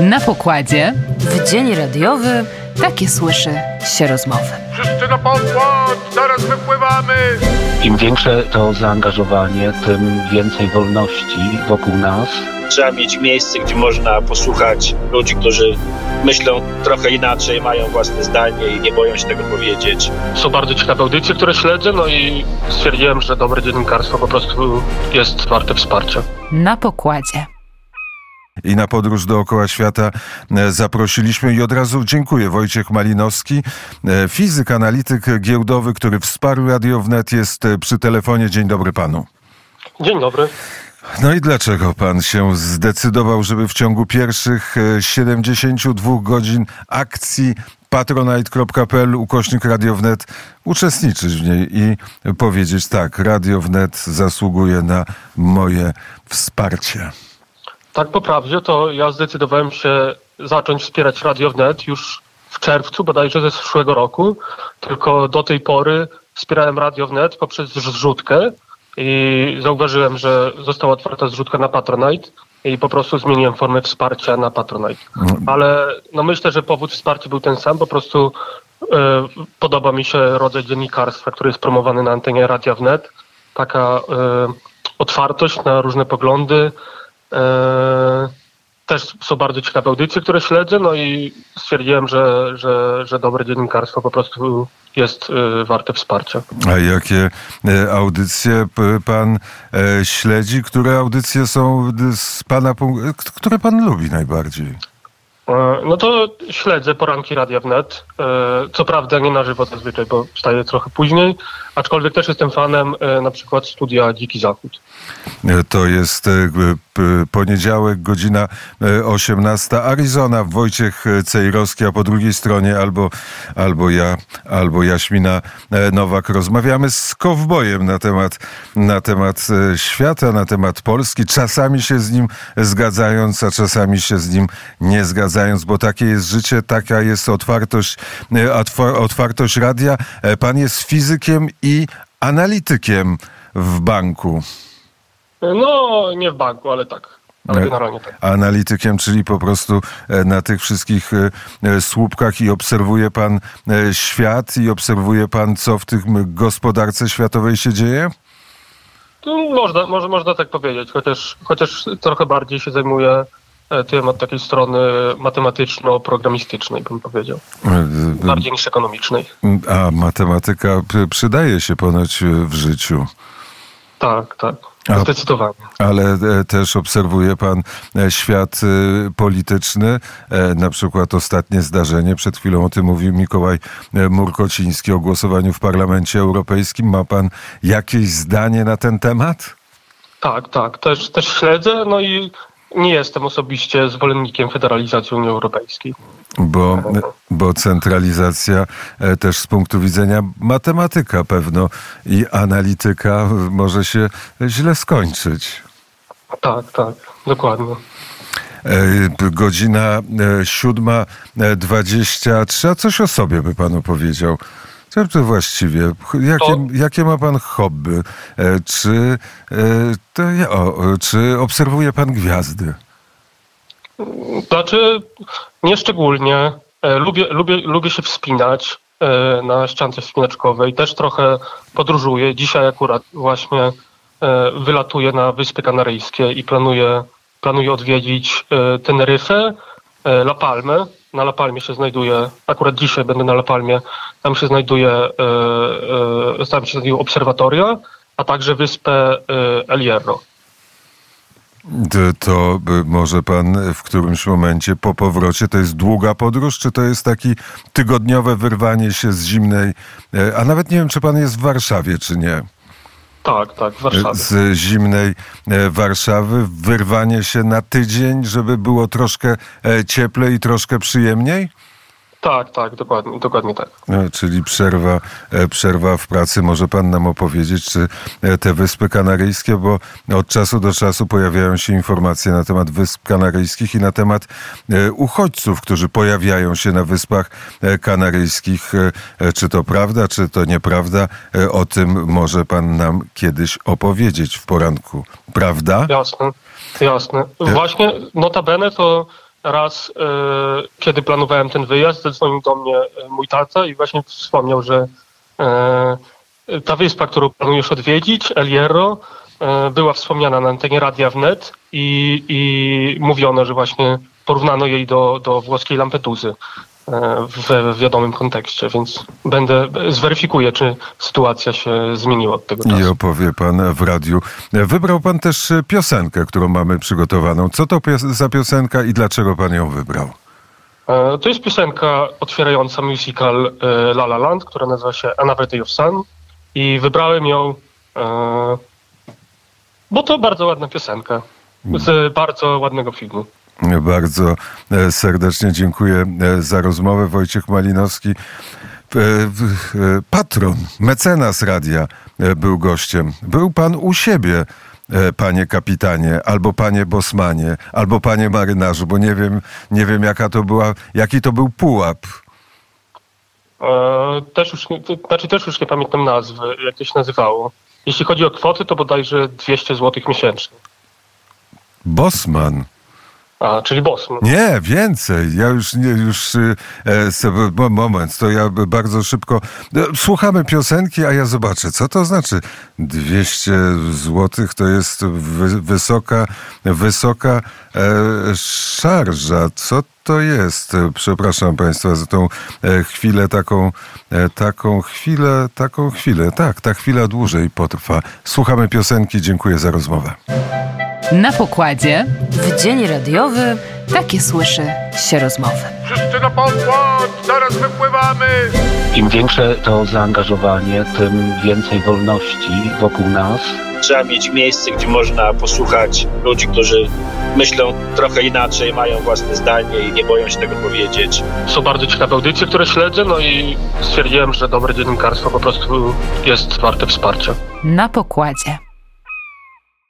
Na pokładzie W dzień radiowy takie słyszy się rozmowy. Wszyscy na pokład! Zaraz wypływamy! Im większe to zaangażowanie, tym więcej wolności wokół nas. Trzeba mieć miejsce, gdzie można posłuchać ludzi, którzy myślą trochę inaczej, mają własne zdanie i nie boją się tego powiedzieć. Są bardzo ciekawe audycje, które śledzę, no i stwierdziłem, że dobre dziennikarstwo po prostu jest warte wsparcia. Na pokładzie. I na podróż dookoła świata e, zaprosiliśmy i od razu dziękuję. Wojciech Malinowski, e, fizyk, analityk giełdowy, który wsparł Radio Wnet, jest e, przy telefonie. Dzień dobry panu. Dzień dobry. No i dlaczego pan się zdecydował, żeby w ciągu pierwszych e, 72 godzin akcji patronite.pl ukośnik Radio Wnet uczestniczyć w niej i powiedzieć tak, Radio Wnet zasługuje na moje wsparcie. Tak po prawdzie, to ja zdecydowałem się zacząć wspierać Radio Wnet już w czerwcu bodajże ze zeszłego roku, tylko do tej pory wspierałem Radio Wnet poprzez zrzutkę i zauważyłem, że została otwarta zrzutka na Patronite i po prostu zmieniłem formę wsparcia na Patronite. Ale no myślę, że powód wsparcia był ten sam, po prostu e, podoba mi się rodzaj dziennikarstwa, który jest promowany na antenie Radia Wnet. Taka e, otwartość na różne poglądy. E, też są bardzo ciekawe audycje, które śledzę, no i stwierdziłem, że, że, że dobre dziennikarstwo po prostu jest e, warte wsparcia. A jakie e, audycje pan śledzi? Które audycje są z pana które pan lubi najbardziej? E, No to śledzę poranki Radia Wnet. E, Co prawda nie na żywo zazwyczaj, bo wstaję trochę później, aczkolwiek też jestem fanem e, na przykład studia Dziki Zachód. To jest poniedziałek, godzina e, 18. Arizona, Wojciech Cejrowski, a po drugiej stronie albo, albo ja, albo Jaśmina Nowak. Rozmawiamy z kowbojem na temat, na temat świata, na temat Polski, czasami się z nim zgadzając, a czasami się z nim nie zgadzając, bo takie jest życie, taka jest otwartość, e, otwa- otwartość radia. E, Pan jest fizykiem i analitykiem w banku. E, No, nie w banku, ale tak. Tak. analitykiem, czyli po prostu na tych wszystkich słupkach i obserwuje pan świat i obserwuje pan, co w tych gospodarce światowej się dzieje? To można, może, można tak powiedzieć, chociaż, chociaż trochę bardziej się zajmuję tym od takiej strony matematyczno-programistycznej, bym powiedział. E, Bardziej niż ekonomicznej. A matematyka przydaje się ponoć e, w życiu. Tak, tak. A- Zdecydowanie. Ale e, też obserwuje pan e, świat e, polityczny, e, na przykład ostatnie zdarzenie, przed chwilą o tym mówił Mikołaj e, Murkociński o głosowaniu w Parlamencie Europejskim. Ma pan jakieś zdanie na ten temat? Tak, tak. Też, też śledzę, no i nie jestem osobiście zwolennikiem federalizacji Unii Europejskiej. Bo, bo centralizacja e, też z punktu widzenia matematyka pewno i analityka może się źle skończyć. Tak, tak, dokładnie. E, Godzina e, siódma e, dwadzieścia trzy. A coś o sobie by pan opowiedział? Co to właściwie? Jakie, To- jakie ma pan hobby? E, Czy, e, to, ja- o, czy obserwuje pan gwiazdy? Znaczy, nieszczególnie. E, Lubię, lubię, lubię się wspinać na ściance wspinaczkowej. Też trochę podróżuję. Dzisiaj akurat właśnie wylatuję na Wyspy Kanaryjskie i planuję, planuję odwiedzić Teneryfę, La Palmę. Na La Palmie się znajduje, akurat dzisiaj będę na La Palmie, tam się znajduje, e, e, tam się znajduje obserwatoria, a także wyspę e, El Hierro. To, może pan w którymś momencie po powrocie, to jest długa podróż, czy to jest taki tygodniowe wyrwanie się z zimnej, a nawet nie wiem, czy pan jest w Warszawie, czy nie, Tak, tak, w Warszawie. z zimnej e, Warszawy, wyrwanie się na tydzień, żeby było troszkę e, cieplej i troszkę przyjemniej? Tak, tak, dokładnie, dokładnie tak. E, Czyli przerwa, e, przerwa w pracy. Może pan nam opowiedzieć, czy e, te Wyspy Kanaryjskie, bo od czasu do czasu pojawiają się informacje na temat Wysp Kanaryjskich i na temat uchodźców, którzy pojawiają się na Wyspach Kanaryjskich. Czy to prawda, czy to nieprawda? O tym może pan nam kiedyś opowiedzieć w poranku. Prawda? Jasne, jasne. Właśnie notabene to raz, e, kiedy planowałem ten wyjazd, zadzwonił do mnie e, mój tata i właśnie wspomniał, że e, ta wyspa, którą planujesz odwiedzić, El Hierro, była wspomniana na antenie Radia Wnet i, i mówiono, że właśnie porównano jej do, do włoskiej Lampedusy e, w wiadomym kontekście, więc będę, zweryfikuję, czy sytuacja się zmieniła od tego I czasu. opowie pan w radiu. Wybrał pan też piosenkę, którą mamy przygotowaną. Co to pios- za piosenka i dlaczego pan ją wybrał? E, To jest piosenka otwierająca musical e, La La Land, która nazywa się Another Day of Sun i wybrałem ją, e, bo to bardzo ładna piosenka z bardzo ładnego filmu. Bardzo e, serdecznie dziękuję e, za rozmowę. Wojciech Malinowski, e, patron, mecenas radia był gościem. Był pan u siebie, panie kapitanie, albo panie bosmanie, albo panie marynarzu, bo nie wiem, nie wiem jaka to była, jaki to był pułap. E, Też już, nie- to znaczy też już nie pamiętam nazwy, jak to się nazywało. Jeśli chodzi o kwoty, to bodajże 200 zł miesięcznie. Bosman. A, czyli Bosman. Nie, więcej. Ja już nie, już y, e, moment, to ja bardzo szybko. e, Słuchamy piosenki, a ja zobaczę, co to znaczy. 200 złotych to jest wy, wysoka, wysoka e, szarża. Co to jest? Przepraszam Państwa za tą e, chwilę, taką, e, taką chwilę, taką chwilę. Tak, ta chwila dłużej potrwa. Słuchamy piosenki, dziękuję za rozmowę. Na pokładzie w dzień radiowy takie słyszy się rozmowy. Wszyscy na pokład, zaraz wypływamy! Im większe to zaangażowanie, tym więcej wolności wokół nas. Trzeba mieć miejsce, gdzie można posłuchać ludzi, którzy myślą trochę inaczej, mają własne zdanie i nie boją się tego powiedzieć. Są bardzo ciekawe audycje, które śledzę, no i stwierdziłem, że dobre dziennikarstwo po prostu jest warte wsparcia. Na pokładzie.